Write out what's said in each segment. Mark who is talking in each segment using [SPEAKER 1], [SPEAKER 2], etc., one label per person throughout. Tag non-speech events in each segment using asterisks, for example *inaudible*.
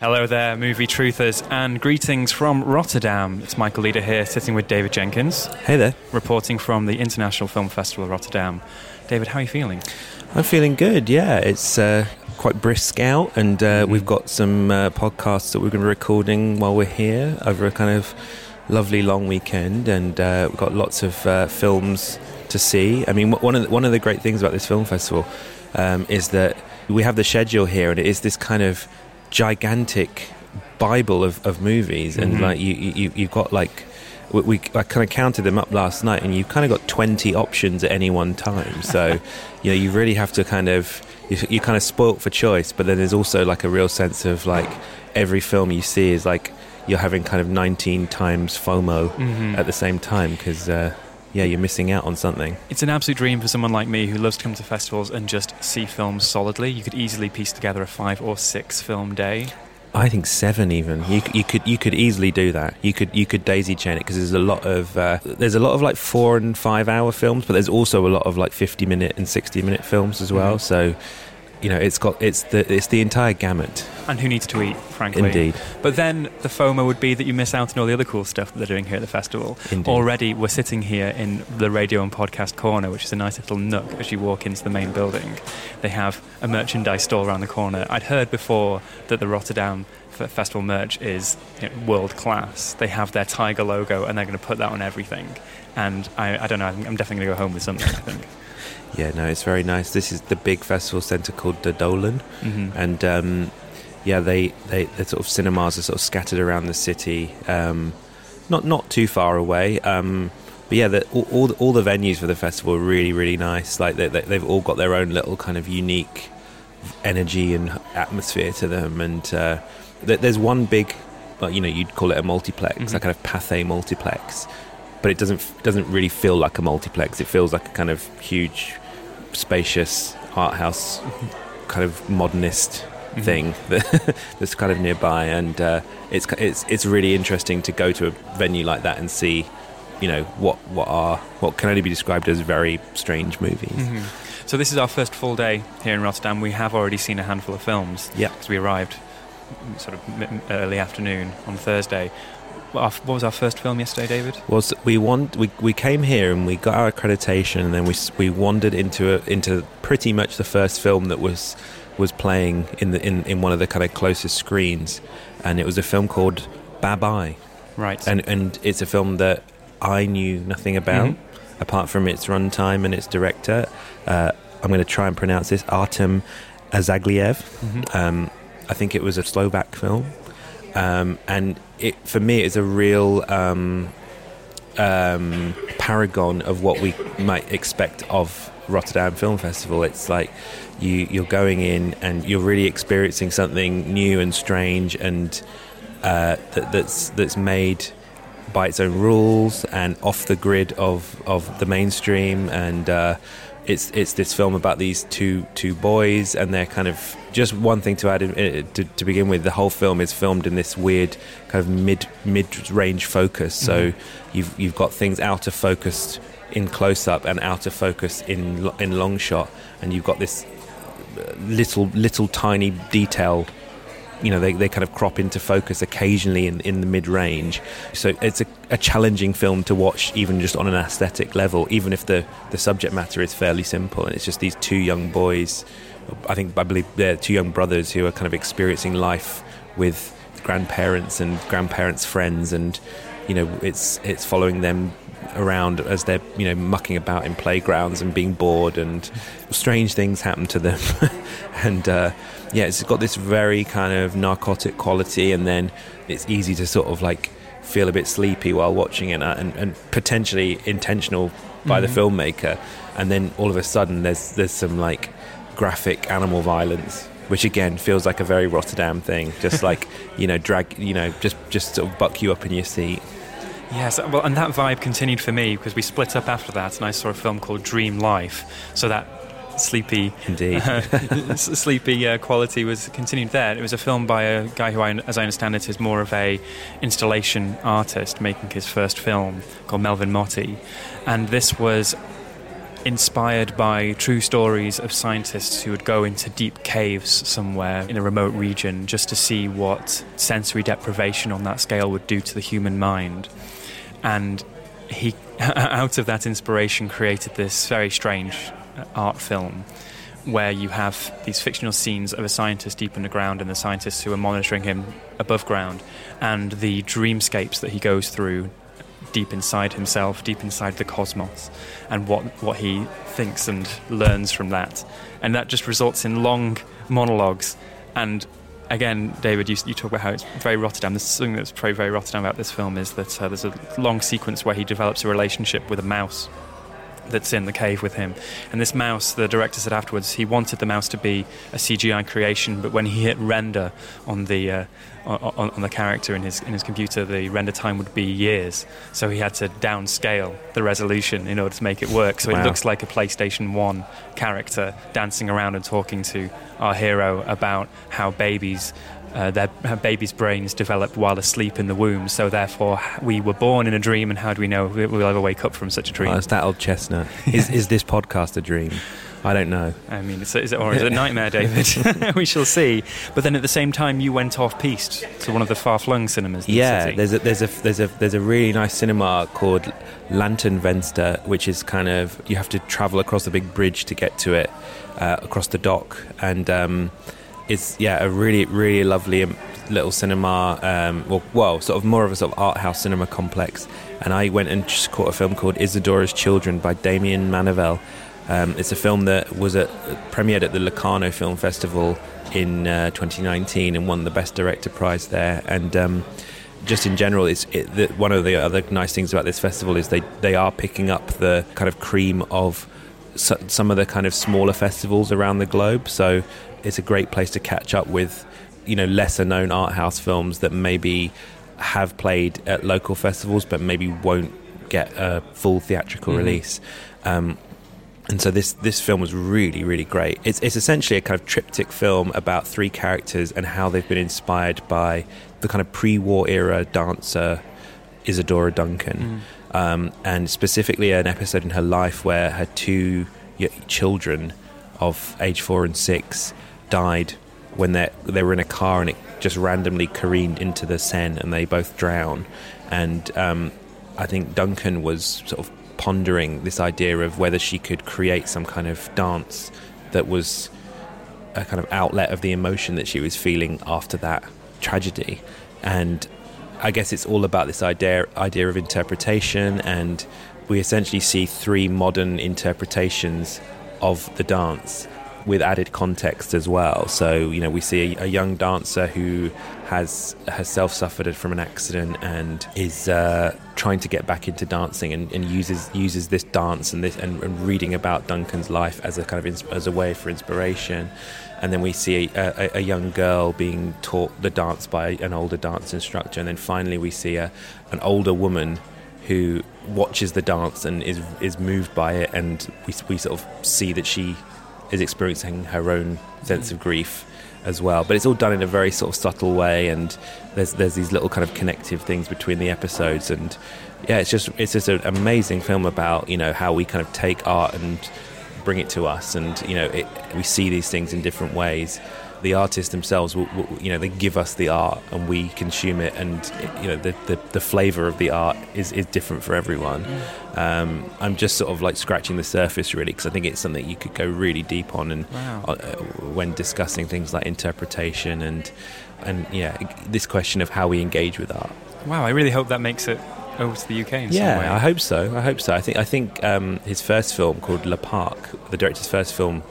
[SPEAKER 1] Hello there, movie truthers, and greetings from Rotterdam. It's Michael Leader here, sitting with David Jenkins,
[SPEAKER 2] Hey there.
[SPEAKER 1] reporting from the International Film Festival of Rotterdam. David, how are you feeling?
[SPEAKER 2] I'm feeling good. Yeah, it's uh, quite brisk out, and uh, we've got some uh, podcasts that we're going to be recording while we're here over a kind of lovely long weekend, and uh, we've got lots of uh, films to see. I mean, one of the, one of the great things about this film festival um, is that we have the schedule here, and it is this kind of gigantic bible of, of movies, and like you, you you've got like. We, we I kind of counted them up last night, and you've kind of got twenty options at any one time. So, *laughs* you know, you really have to kind of you, you're kind of spoilt for choice. But then there's also like a real sense of like every film you see is like you're having kind of 19 times FOMO at the same time because uh, yeah, you're missing out on something.
[SPEAKER 1] It's an absolute dream for someone like me who loves to come to festivals and just see films solidly. You could easily piece together a five or six film day.
[SPEAKER 2] I think seven even. You, you could you could easily do that. You could you could daisy chain it because there's a lot of uh, there's a lot of like four and five hour films, but there's also a lot of like 50 minute and 60 minute films as well. So, you know, it's got it's the it's the entire gamut.
[SPEAKER 1] And who needs to eat, frankly.
[SPEAKER 2] Indeed.
[SPEAKER 1] But then the FOMO would be that you miss out on all the other cool stuff that they're doing here at the festival.
[SPEAKER 2] Indeed.
[SPEAKER 1] Already, we're sitting here in the radio and podcast corner, which is a nice little nook as you walk into the main building. They have a merchandise store around the corner. I'd heard before that the Rotterdam Festival merch is you know, world class. They have their tiger logo, and they're going to put that on everything. And I, I don't know. I'm definitely going to go home with something. I think.
[SPEAKER 2] Yeah, no, it's very nice. This is the big festival centre called the Doelen,
[SPEAKER 1] Mhm.
[SPEAKER 2] and um, yeah, they they the sort of cinemas are sort of scattered around the city, um, not not too far away. Um, but yeah, the, all all the, all the venues for the festival are really really nice. Like they, they, they've all got their own little kind of unique energy and atmosphere to them, and uh, th- there's one big, well, you know, you'd call it a multiplex,
[SPEAKER 1] Mhm.
[SPEAKER 2] a kind of Pathé multiplex, but it doesn't doesn't really feel like a multiplex. It feels like a kind of huge, spacious art house, kind of modernist
[SPEAKER 1] Mhm.
[SPEAKER 2] thing *laughs* that, that's kind of nearby, and uh, it's it's it's really interesting to go to a venue like that and see, you know, what what are what can only be described as very strange movies.
[SPEAKER 1] Mhm. So this is our first full day here in Rotterdam. We have already seen a handful of films.
[SPEAKER 2] Yeah.
[SPEAKER 1] because we arrived mm, sort of early afternoon on Thursday. What our- what was our first film yesterday, David?
[SPEAKER 2] was we want we, we came here and we got our accreditation and then we we wandered into a, into pretty much the first film that was was playing in the in, in one of the kind of closest screens and it was a film called Bye
[SPEAKER 1] Right.
[SPEAKER 2] and and it's a film that I knew nothing about
[SPEAKER 1] Mhm.
[SPEAKER 2] apart from its runtime and its director uh, I'm going to try and pronounce this Artem Azagliev
[SPEAKER 1] Mhm.
[SPEAKER 2] um, I think it was a Slovak film, um, and it for me it's a real um, um, paragon of what we might expect of Rotterdam Film Festival. It's like you you're going in and you're really experiencing something new and strange and uh, that, that's that's made by its own rules and off the grid of, of the mainstream and uh, it's it's this film about these two two boys and they're kind of just one thing to add in, uh, to, to begin with the whole film is filmed in this weird kind of mid mid range focus. So you've you've got things out of focus in close up and out of focus in in long shot. And you've got this little little tiny detail you know they, they kind of crop into focus occasionally in, in the mid range so it's a, a, challenging film to watch even just on an aesthetic level even if the, the subject matter is fairly simple. And it's just these two young boys I think I believe they're two young brothers who are kind of experiencing life with grandparents and grandparents friends. And you know it's it's following them around as they're you know mucking about in playgrounds and being bored and strange things happen to them. *laughs* And uh, yeah it's got this very kind of narcotic quality and then it's easy to sort of like feel a bit sleepy while watching it and, and potentially intentional by mm-hmm. the filmmaker. And then all of a sudden there's there's some like graphic animal violence which again feels like a very Rotterdam thing. Just like *laughs* you know drag you know just just sort of buck you up in your seat
[SPEAKER 1] Yes, well, and that vibe continued for me because we split up after that, and I saw a film called Dream Life. So that sleepy,
[SPEAKER 2] indeed, *laughs*
[SPEAKER 1] sleepy uh, quality was continued there. It was a film by a guy who, I, as I understand it, is more of a installation artist making his first film called Melvin Moti, and this was inspired by true stories of scientists who would go into deep caves somewhere in a remote region just to see what sensory deprivation on that scale would do to the human mind. And he *laughs* out of that inspiration created this very strange art film where you have these fictional scenes of a scientist deep underground and the scientists who are monitoring him above ground and the dreamscapes that he goes through deep inside himself, deep inside the cosmos, and what, what he thinks and learns from that. And that just results in long monologues and again, David, you, you, talk about how it's very Rotterdam. There's something that's very, very Rotterdam about this film is that uh, there's a long sequence where he develops a relationship with a mouse that's in the cave with him. And this mouse, the director said afterwards, he wanted the mouse to be a CGI creation, but when he hit render on the uh, on, on, the character in his in his computer, the render time would be years. So he had to downscale the resolution in order to make it work. So wow. it looks like a PlayStation One character dancing around and talking to our hero about how babies uh, their baby's brains developed while asleep in the womb. So therefore, we were born in a dream, and how do we know we'll ever wake up from such a dream?
[SPEAKER 2] Oh, it's that old chestnut. *laughs* Is, is this podcast a dream? I don't know.
[SPEAKER 1] I mean, is it, or is it a nightmare, *laughs* David? *laughs* we shall see. But then at the same time, you went off piste to one of the far-flung cinemas.
[SPEAKER 2] yeah,
[SPEAKER 1] the
[SPEAKER 2] there's a there's a there's a there's a really nice cinema called LantarenVenster, which is kind of you have to travel across a big bridge to get to it, uh, across the dock, and um, it's yeah a really really lovely um, little cinema. Um, well, well, sort of more of a sort of art house cinema complex. And I went and just caught a film called Isadora's Children by Damien Manivel. Um, it's a film that was at, premiered at the Locarno Film Festival in uh, 2019 and won the Best Director prize there. And um, just in general, it's it, the, one of the other nice things about this festival is they they are picking up the kind of cream of some of the kind of smaller festivals around the globe. So it's a great place to catch up with, you know, lesser known art house films that maybe have played at local festivals but maybe won't get a full theatrical mm-hmm. release. Um, and so this this film was really really great. It's it's essentially a kind of triptych film about three characters and how they've been inspired by the kind of pre-war era dancer Isadora Duncan, mm. um, and specifically an episode in her life where her two children of age four and six died when they they were in a car and it just randomly careened into the Seine and they both drown. And um, I think Duncan was sort of pondering this idea of whether she could create some kind of dance that was a kind of outlet of the emotion that she was feeling after that tragedy. And I guess it's all about this idea idea of interpretation and we essentially see three modern interpretations of the dance with added context as well. So, you know, we see a, young dancer who has herself suffered from an accident and is uh, trying to get back into dancing and, and uses uses this dance and this and, and, reading about Duncan's life as a kind of as a way for inspiration. And then we see a, a, a, young girl being taught the dance by an older dance instructor, and then finally we see a, an older woman who watches the dance and is is moved by it, and we, we sort of see that she is experiencing her own sense of grief as well. But it's all done in a very sort of subtle way, and there's there's these little kind of connective things between the episodes, and yeah, it's just it's just an amazing film about you know how we kind of take art and bring it to us, and you know, it, we see these things in different ways. The artists themselves, will, will, you know, they give us the art, and we consume it, and you know, the the, the flavour of the art is, is different for everyone. Um, I'm just sort of like scratching the surface, really, because I think it's something you could go really deep on, and
[SPEAKER 1] Wow.
[SPEAKER 2] uh, when discussing things like interpretation and and yeah, this question of how we engage with art.
[SPEAKER 1] Wow, I really hope that makes it over to the UK in some way.
[SPEAKER 2] Yeah, I hope so. I hope so. I think I think um, his first film called Le Parc, the director's first film,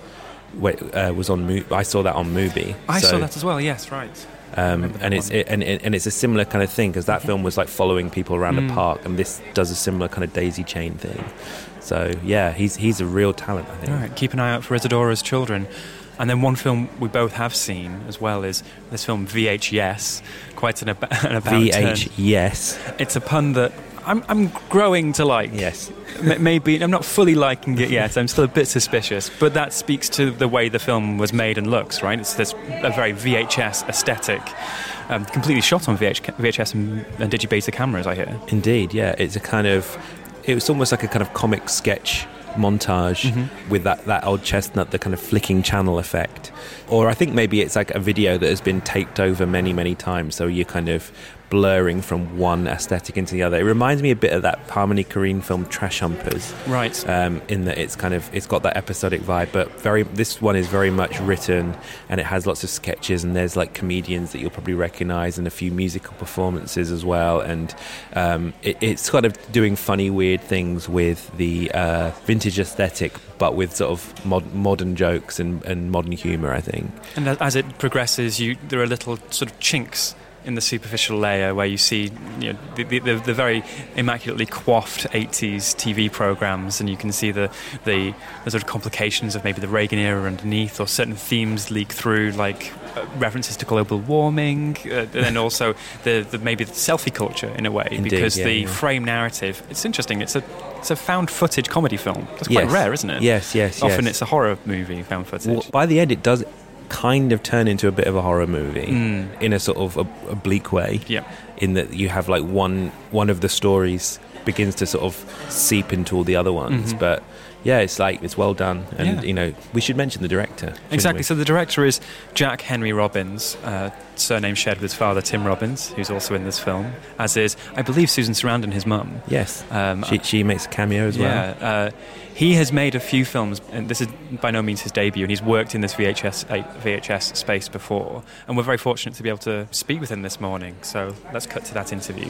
[SPEAKER 2] uh, was on. Mo- I saw that on Mubi.
[SPEAKER 1] I
[SPEAKER 2] So,
[SPEAKER 1] saw that as well. Yes, right.
[SPEAKER 2] um, and it's it, and, and it's a similar kind of thing because that film was like following people around
[SPEAKER 1] Mm.
[SPEAKER 2] a park, and this does a similar kind of daisy chain thing. So yeah, he's he's a real talent. I think.
[SPEAKER 1] All right, keep an eye out for Isadora's Children. And then one film we both have seen as well is this film VHYes, quite an, ab- *laughs* an about
[SPEAKER 2] VH,
[SPEAKER 1] turn.
[SPEAKER 2] yes,
[SPEAKER 1] It's a pun that I'm, I'm growing to like.
[SPEAKER 2] yes,
[SPEAKER 1] Maybe I'm not fully liking it yet. I'm still a bit suspicious, but that speaks to the way the film was made and looks. Right? It's this a very VHS aesthetic, um, completely shot on VH, VHS and, and digibeta cameras. I hear.
[SPEAKER 2] indeed. Yeah, it's a kind of it was almost like a kind of comic sketch montage
[SPEAKER 1] Mm-hmm.
[SPEAKER 2] with that, that old chestnut, the kind of flicking channel effect. Or I think maybe it's like a video that has been taped over many, many times, so you're kind of blurring from one aesthetic into the other. It reminds me a bit of that Harmony Korine film Trash Humpers.
[SPEAKER 1] Right.
[SPEAKER 2] um, in that it's kind of it's got that episodic vibe, but very this one is very much written and it has lots of sketches and there's like comedians that you'll probably recognise and a few musical performances as well, and um, it, it's kind of doing funny weird things with the uh, vintage aesthetic, but with sort of mod- modern jokes and, and modern humour. I think.
[SPEAKER 1] And as it progresses, you there are little sort of chinks in the superficial layer where you see you know, the, the, the, very immaculately coiffed 80s TV programs, and you can see the, the, the sort of complications of maybe the Reagan era underneath, or certain themes leak through, like uh, references to global warming, uh, and then also the, the maybe the selfie culture in a way,
[SPEAKER 2] Indeed,
[SPEAKER 1] because
[SPEAKER 2] yeah,
[SPEAKER 1] the
[SPEAKER 2] yeah.
[SPEAKER 1] frame narrative. It's interesting. It's a it's a found footage comedy film. That's quite
[SPEAKER 2] Yes.
[SPEAKER 1] rare, isn't it?
[SPEAKER 2] Yes, yes,
[SPEAKER 1] Often
[SPEAKER 2] yes.
[SPEAKER 1] it's a horror movie found footage.
[SPEAKER 2] Well, by the end, it does kind of turn into a bit of a horror movie
[SPEAKER 1] Mm.
[SPEAKER 2] in a sort of a, bleak way.
[SPEAKER 1] yeah.
[SPEAKER 2] in that you have like one one of the stories begins to sort of seep into all the other ones.
[SPEAKER 1] Mhm.
[SPEAKER 2] But yeah, it's like it's well done, and
[SPEAKER 1] Yeah.
[SPEAKER 2] you know we should mention the director.
[SPEAKER 1] Exactly.
[SPEAKER 2] we?
[SPEAKER 1] So the director is Jack Henry Robbins, uh, surname shared with his father Tim Robbins, who's also in this film. As is, I believe, Susan Sarandon, his mum.
[SPEAKER 2] yes,
[SPEAKER 1] Um,
[SPEAKER 2] she, she makes a cameo as well.
[SPEAKER 1] yeah, uh, he has made a few films, and this is by no means his debut. And he's worked in this VHS uh, VHS space before, and we're very fortunate to be able to speak with him this morning. So let's cut to that interview.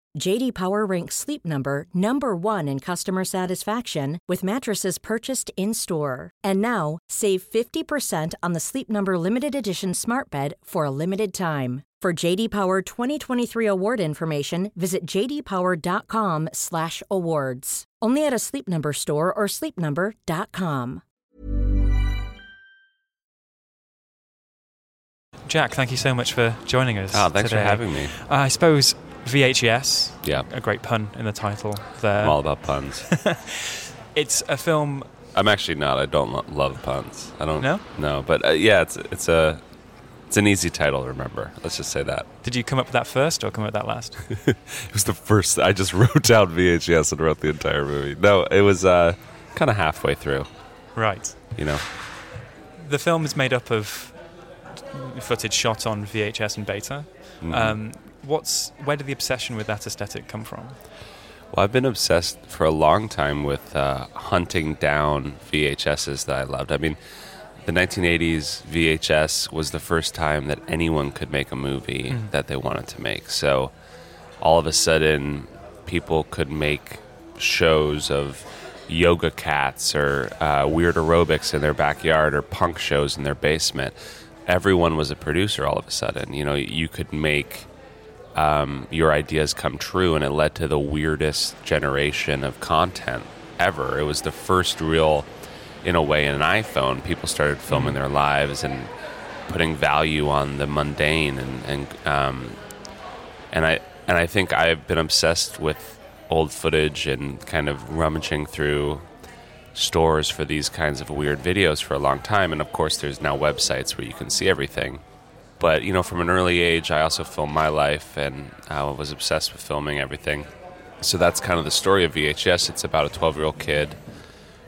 [SPEAKER 3] JD Power ranks Sleep Number number 1 in customer satisfaction with mattresses purchased in-store. And now, save 50% on the Sleep Number limited edition Smart Bed for a limited time. For JD Power 2023 award information, visit jdpower.com/awards. Only at a Sleep Number store or sleepnumber.com.
[SPEAKER 1] Jack, thank you so much for joining us.
[SPEAKER 4] Ah, thanks
[SPEAKER 1] today.
[SPEAKER 4] for having me.
[SPEAKER 1] Uh, I suppose VHYes,
[SPEAKER 4] Yeah,
[SPEAKER 1] a great pun in the title there.
[SPEAKER 4] I'm all about puns. *laughs*
[SPEAKER 1] It's a film.
[SPEAKER 4] I'm actually not. I don't lo- love puns. I don't.
[SPEAKER 1] No?
[SPEAKER 4] No, but uh, yeah, it's it's a It's an easy title to remember. Let's just say that.
[SPEAKER 1] Did you come up with that first or come up with that last? *laughs*
[SPEAKER 4] It was the first. I just *laughs* wrote down VHS and wrote the entire movie. No, it was uh, kind of halfway through.
[SPEAKER 1] right.
[SPEAKER 4] You know.
[SPEAKER 1] The film is made up of footage shot on VHS and beta.
[SPEAKER 4] Mhm.
[SPEAKER 1] Um, what's where did the obsession with that aesthetic come from?
[SPEAKER 4] Well, I've been obsessed for a long time with uh, hunting down VHSs that I loved. I mean, the 1980s VHS was the first time that anyone could make a movie that they wanted to make. So all of a sudden, people could make shows of yoga cats or uh, weird aerobics in their backyard or punk shows in their basement. Everyone was a producer all of a sudden. You know, you could make um, your ideas come true, and it led to the weirdest generation of content ever. It was the first real, in a way, in an iPhone. People started filming their lives and putting value on the mundane, and and um, and I and I think I've been obsessed with old footage and kind of rummaging through stores for these kinds of weird videos for a long time. And of course, there's now websites where you can see everything. But you know, from an early age, I also filmed my life and I was obsessed with filming everything. So that's kind of the story of VHYes. It's about a 12 year old kid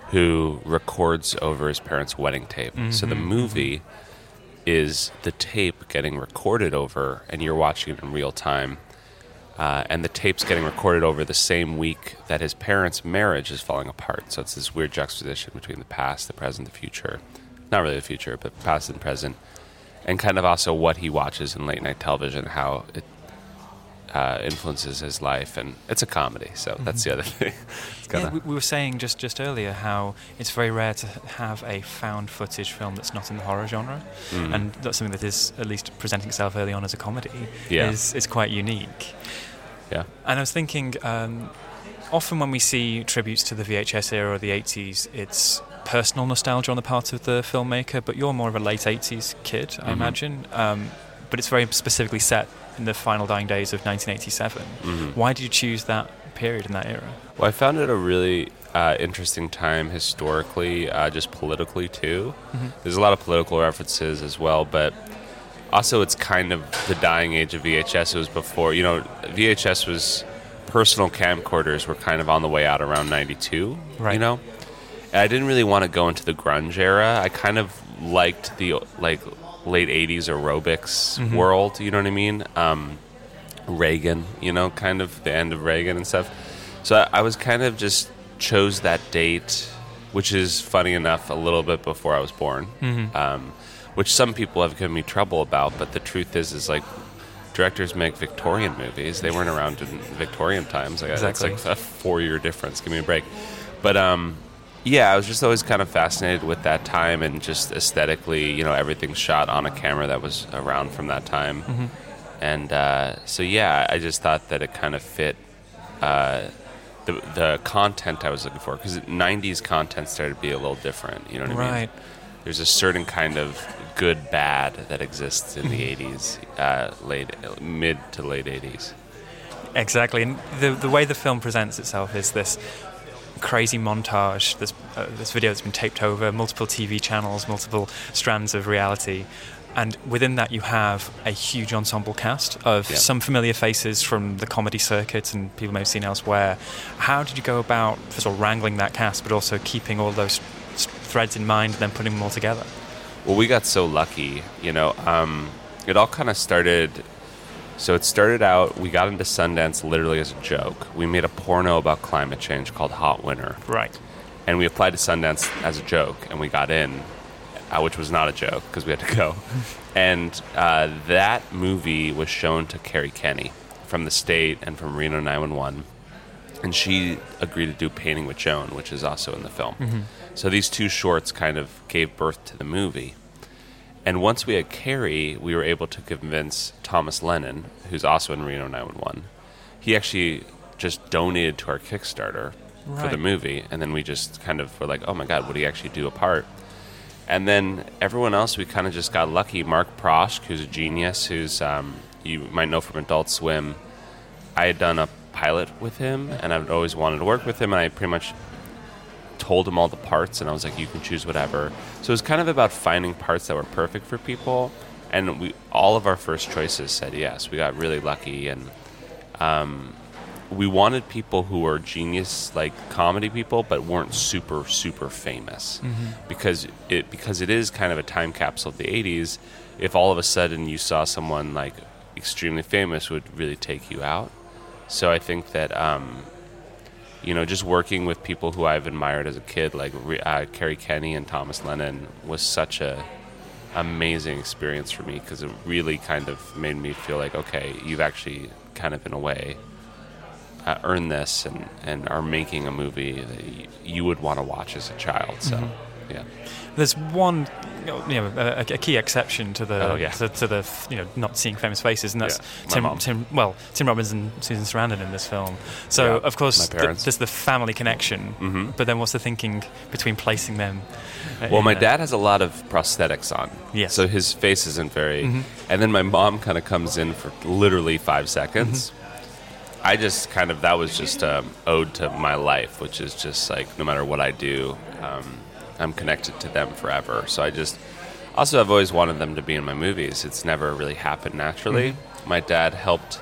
[SPEAKER 4] who records over his parents' wedding tape. So the movie is the tape getting recorded over, and you're watching it in real time. Uh, and the tape's getting recorded over the same week that his parents' marriage is falling apart. So it's this weird juxtaposition between the past, the present, the future. Not really the future, but past and present. And kind of also what he watches in late night television, how it uh, influences his life. And it's a comedy, so that's the other *laughs* thing.
[SPEAKER 1] Yeah, we, we were saying just, just earlier how it's very rare to have a found footage film that's not in the horror genre,
[SPEAKER 4] Mm.
[SPEAKER 1] and that's something that is at least presenting itself early on as a comedy.
[SPEAKER 4] Yeah.
[SPEAKER 1] is is quite unique.
[SPEAKER 4] yeah.
[SPEAKER 1] And I was thinking, um, often when we see tributes to the VHS era or the 80s, it's personal nostalgia on the part of the filmmaker, but you're more of a late 80s kid, I
[SPEAKER 4] Mhm.
[SPEAKER 1] imagine. Um, but it's very specifically set in the final dying days of 1987.
[SPEAKER 4] Mhm.
[SPEAKER 1] Why did you choose that period in that era?
[SPEAKER 4] Well, I found it a really uh, interesting time historically, uh, just politically too. There's a lot of political references as well, but also it's kind of the dying age of VHS. It was before, you know, VHS was personal camcorders were kind of on the way out around '92.
[SPEAKER 1] right.
[SPEAKER 4] You know, and I didn't really want to go into the grunge era. I kind of liked the like late '80s aerobics world. You know what I mean? Um, Reagan, you know, kind of the end of Reagan and stuff. So I, I was kind of just chose that date, which is funny enough, a little bit before I was born, um, which some people have given me trouble about. But the truth is, is like directors make Victorian movies. They weren't around in Victorian times. Like,
[SPEAKER 1] Exactly.
[SPEAKER 4] It's like a four-year difference. Give me a break. But um, yeah, I was just always kind of fascinated with that time and just aesthetically, you know, everything shot on a camera that was around from that time. And uh, so, yeah, I just thought that it kind of fit uh, the, the content I was looking for because 90s content started to be a little different. You know what I mean?
[SPEAKER 1] Right.
[SPEAKER 4] There's a certain kind of good bad that exists in the 80s, uh, late, mid to late 80s.
[SPEAKER 1] Exactly, and the the way the film presents itself is this crazy montage, this uh, this video that's been taped over multiple TV channels, multiple strands of reality, and within that you have a huge ensemble cast of
[SPEAKER 4] Yeah.
[SPEAKER 1] some familiar faces from the comedy circuit and people may have seen elsewhere. How did you go about first of all wrangling that cast, but also keeping all those threads in mind and then putting them all together?
[SPEAKER 4] Well, we got so lucky, you know. Um, it all kind of started. So it started out. We got into Sundance literally as a joke. We made a porno about climate change called Hot Winter,
[SPEAKER 1] Right.
[SPEAKER 4] and we applied to Sundance as a joke, and we got in, uh, which was not a joke because we had to go. *laughs* and uh, that movie was shown to Kerri Kenney from the state and from Reno 911, and she agreed to do Painting with Joan, which is also in the film. So these two shorts kind of gave birth to the movie. And once we had Kerri, we were able to convince Thomas Lennon, who's also in Reno 911. He actually just donated to our Kickstarter for the movie, and then we just kind of were like, "Oh my God, would he actually do a part?" And then everyone else, we kind of just got lucky. Mark Proksch, who's a genius, who's um, you might know from Adult Swim. I had done a pilot with him, and I've always wanted to work with him, and I pretty much told him all the parts, and I was like, "You can choose whatever." So it was kind of about finding parts that were perfect for people, and we all of our first choices said yes. We got really lucky, and um, we wanted people who were genius, like comedy people, but weren't super super famous, because it because it is kind of a time capsule of the '80s. If all of a sudden you saw someone like extremely famous, would really take you out. So I think that. Um, you know, just working with people who I've admired as a kid, like uh, Kerri Kenney and Thomas Lennon, was such a amazing experience for me because it really kind of made me feel like, okay, you've actually kind of in a way uh, earned this and, and are making a movie that y- you would want to watch as a child. So, yeah.
[SPEAKER 1] There's one, you know, a, a key exception to the
[SPEAKER 4] Oh, yeah.
[SPEAKER 1] to, to the you know not seeing famous faces, and that's
[SPEAKER 4] Yeah,
[SPEAKER 1] Tim. Tim. Well, Tim Robbins and Susan Sarandon in this film. So
[SPEAKER 4] Yeah,
[SPEAKER 1] of course th- there's the family connection,
[SPEAKER 4] Mhm.
[SPEAKER 1] but then what's the thinking between placing them? uh,
[SPEAKER 4] Well, my dad has a lot of prosthetics on.
[SPEAKER 1] Yes.
[SPEAKER 4] So his face isn't very.
[SPEAKER 1] Mhm.
[SPEAKER 4] And then my mom kind of comes in for literally five seconds.
[SPEAKER 1] Mm-hmm.
[SPEAKER 4] I just kind of, that was just um, ode to my life, which is just like no matter what I do, um, I'm connected to them forever. So I just, also, I've always wanted them to be in my movies. It's never really happened naturally.
[SPEAKER 1] Mm-hmm.
[SPEAKER 4] My dad helped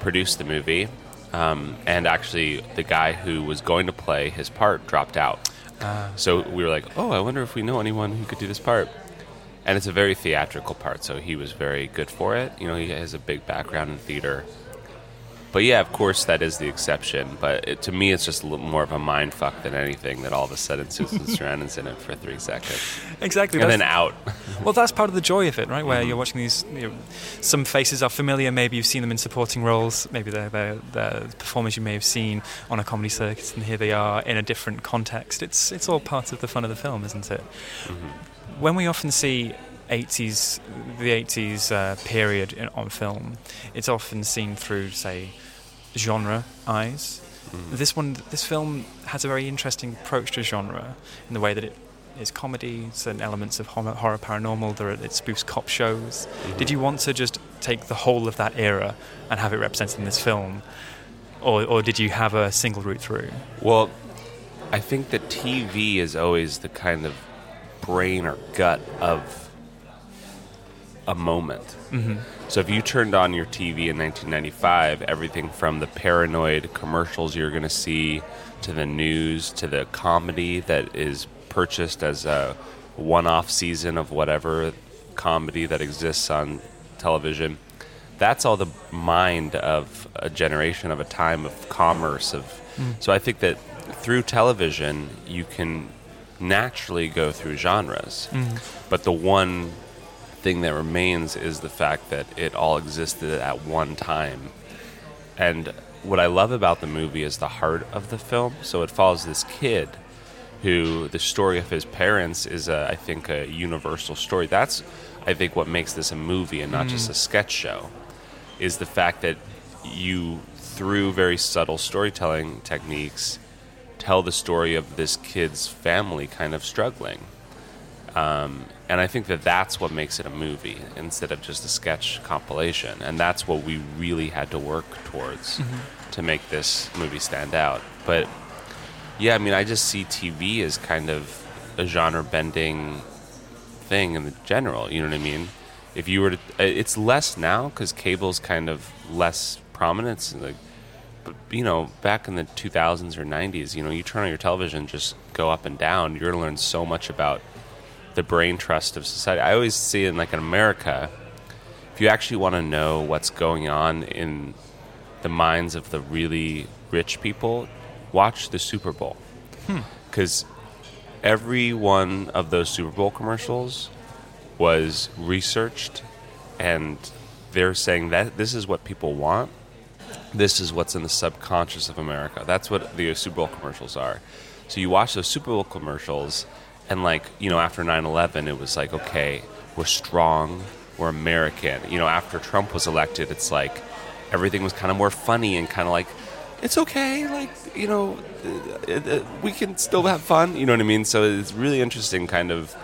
[SPEAKER 4] produce the movie. Um, and actually, the guy who was going to play his part dropped out.
[SPEAKER 1] Ah.
[SPEAKER 4] So we were like, oh, I wonder if we know anyone who could do this part. And it's a very theatrical part, so he was very good for it. You know, he has a big background in theater. But yeah, of course, that is the exception. But it, to me, it's just a little more of a mind fuck than anything that all of a sudden Susan *laughs* Sarandon's in it for three seconds.
[SPEAKER 1] Exactly.
[SPEAKER 4] And then out. *laughs*
[SPEAKER 1] Well, that's part of the joy of it, right?
[SPEAKER 4] Mm-hmm.
[SPEAKER 1] Where you're watching these. You know, some faces are familiar. Maybe you've seen them in supporting roles. Maybe they're, they're, they're performers you may have seen on a comedy circuit, and here they are in a different context. It's it's all part of the fun of the film, isn't it?
[SPEAKER 4] Mm-hmm.
[SPEAKER 1] When we often see 80s, the 80s uh, period in, on film, it's often seen through, say, genre eyes.
[SPEAKER 4] Mm-hmm.
[SPEAKER 1] This one, this film has a very interesting approach to genre in the way that it is comedy, certain elements of horror, horror paranormal. There are, it spoofs cop shows. Did you want to just take the whole of that era and have it represented in this film, or, or did you have a single route through?
[SPEAKER 4] Well, I think that TV is always the kind of brain or gut of a moment.
[SPEAKER 1] Mhm.
[SPEAKER 4] So if you turned on your TV in 1995, everything from the paranoid commercials you're going to see to the news to the comedy that is purchased as a one-off season of whatever comedy that exists on television, that's all the mind of a generation of a time of commerce of so I think that through television you can naturally go through genres. But the one thing that remains is the fact that it all existed at one time. And what I love about the movie is the heart of the film. So it follows this kid who the story of his parents is, a, I think, a universal story. That's, I think, what makes this a movie and not just hmm. a sketch show, is the fact that you, through very subtle storytelling techniques, tell the story of this kid's family kind of struggling. Um, and I think that that's what makes it a movie instead of just a sketch compilation. And that's what we really had to work towards to make this movie stand out. But yeah, I mean, I just see TV as kind of a genre bending thing in the general. You know what I mean? If you were to, uh, it's less now because cable's kind of less prominence. Like, but you know, back in the 2000s or 90s, you know, you turn on your television, just go up and down. You're going to learn so much about the brain trust of society. I always see in like in America, if you actually want to know what's going on in the minds of the really rich people, watch the Super Bowl. Hmm. Because every one of those Super Bowl commercials was researched, and they're saying that this is what people want. This is what's in the subconscious of America. That's what the Super Bowl commercials are. So you watch those Super Bowl commercials, and like, you know, after 9 11, it was like, okay, we're strong, we're American. You know, after Trump was elected, it's like everything was kind of more funny and kind of like, it's okay, like, you know, uh, uh, we can still have fun. You know what I mean? So it's really interesting, kind of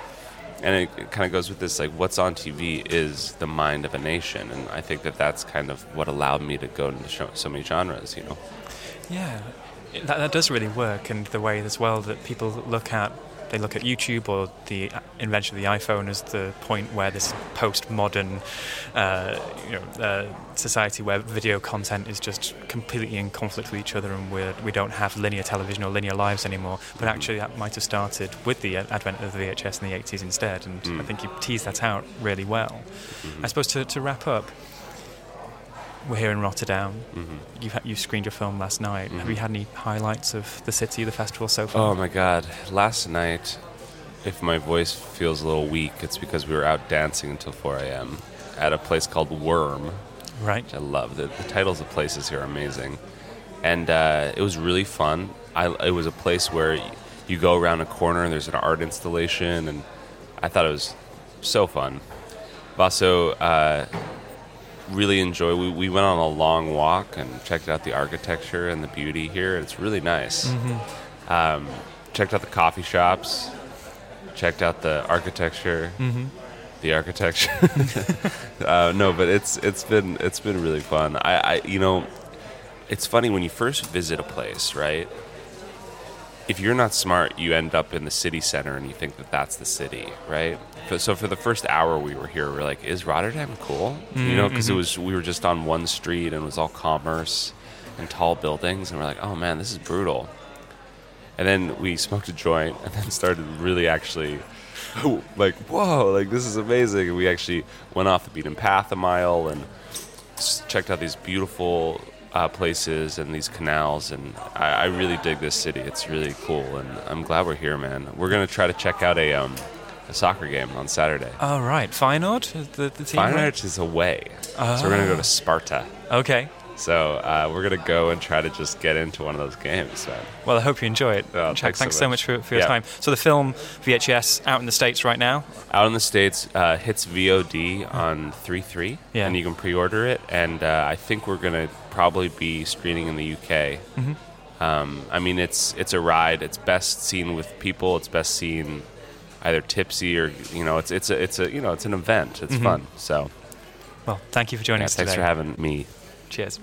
[SPEAKER 4] and it, kind of goes with this like what's on TV is the mind of a nation, and I think that that's kind of what allowed me to go into so many genres. You know,
[SPEAKER 1] Yeah, that, that does really work, and the way as well that people look at they look at YouTube or the invention of the iPhone as the point where this postmodern, uh, you know, uh, society where video content is just completely in conflict with each other, and we're, we don't have linear television or linear lives anymore. But actually, that might have started with the advent of the VHS in the 80s instead, and I think you tease that out really well. I suppose to, to wrap up. We're here in Rotterdam.
[SPEAKER 4] Mm-hmm.
[SPEAKER 1] You've, ha- you screened your film last night. Have you had any highlights of the city, the festival so far?
[SPEAKER 4] Oh my god. Last night, if my voice feels a little weak, it's because we were out dancing until 4 a.m. at a place called Worm,
[SPEAKER 1] Right.
[SPEAKER 4] which I love. The, the titles of places here are amazing. And uh, it was really fun. I, it was a place where you go around a corner and there's an art installation, and I thought it was so fun. I've also uh, really enjoy. We, we went on a long walk and checked out the architecture and the beauty here. It's really nice. Um, checked out the coffee shops. Checked out the architecture. The architecture. *laughs* uh, no, but it's it's been it's been really fun. I, I you know, it's funny when you first visit a place, right? If you're not smart, you end up in the city center and you think that that's the city, right? So- for the first hour we were here, we are like, "Is Rotterdam cool?" You know, because it was we were just on one street and it was all commerce and tall buildings, and we're like, "Oh man, this is brutal." And then we smoked a joint, and then started really actually, like, whoa, like this is amazing. And we actually went off the beaten path a mile and checked out these beautiful uh, places and these canals. And I, I really dig this city. It's really cool, and I'm glad we're here, man. We're gonna try to check out a um, a soccer game on Saturday.
[SPEAKER 1] Oh, right. Feyenoord, the, the team. right?
[SPEAKER 4] Is away, so we're gonna go to Sparta.
[SPEAKER 1] Okay.
[SPEAKER 4] So uh, we're gonna go and try to just get into one of those games, man.
[SPEAKER 1] Well, I hope you enjoy it.
[SPEAKER 4] Oh,
[SPEAKER 1] Jack,
[SPEAKER 4] thanks so
[SPEAKER 1] thanks so
[SPEAKER 4] much.
[SPEAKER 1] much for, for your
[SPEAKER 4] Yeah.
[SPEAKER 1] time. So the film VHYes out in the States right now.
[SPEAKER 4] Out in the states, uh, hits VOD on three three,
[SPEAKER 1] Yeah.
[SPEAKER 4] and you can pre-order it. And uh, I think we're gonna probably be screening in the UK.
[SPEAKER 1] Mm-hmm.
[SPEAKER 4] Um, I mean, it's it's a ride. It's best seen with people. It's best seen either tipsy or you know, it's it's a it's a you know, it's an event. It's fun. So
[SPEAKER 1] Well, thank you for joining
[SPEAKER 4] yeah,
[SPEAKER 1] us
[SPEAKER 4] thanks
[SPEAKER 1] today.
[SPEAKER 4] for having me.
[SPEAKER 1] Cheers.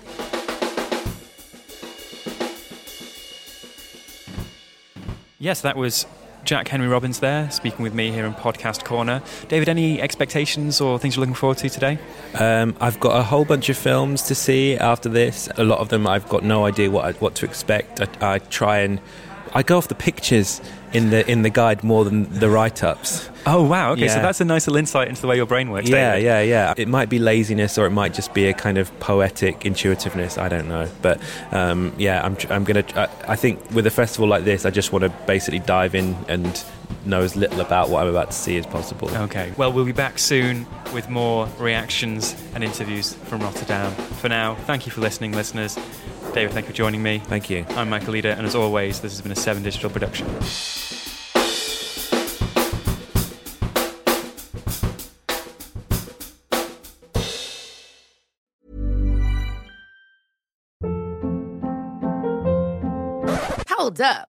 [SPEAKER 1] Yes, that was Jack Henry Robbins there, speaking with me here in Podcast Corner. David, any expectations or things you're looking forward to today?
[SPEAKER 2] Um, I've got a whole bunch of films to see after this. A lot of them I've got no idea what I, what to expect. I, I try and I go off the pictures in the in the guide more than the write ups.
[SPEAKER 1] Oh, wow. Okay, so that's a nice little insight into the way your brain works.
[SPEAKER 2] Yeah,
[SPEAKER 1] David.
[SPEAKER 2] yeah, yeah. It might be laziness or it might just be a kind of poetic intuitiveness. I don't know, but um, yeah, I'm I'm gonna. I, I think with a festival like this, I just want to basically dive in and know as little about what I'm about to see as possible.
[SPEAKER 1] Okay. Well, we'll be back soon with more reactions and interviews from Rotterdam. For now, thank you for listening, listeners. David, thank you for joining me.
[SPEAKER 2] Thank you.
[SPEAKER 1] I'm Michael Leader, and as always, this has been a Seven Digital production.
[SPEAKER 5] Hold up.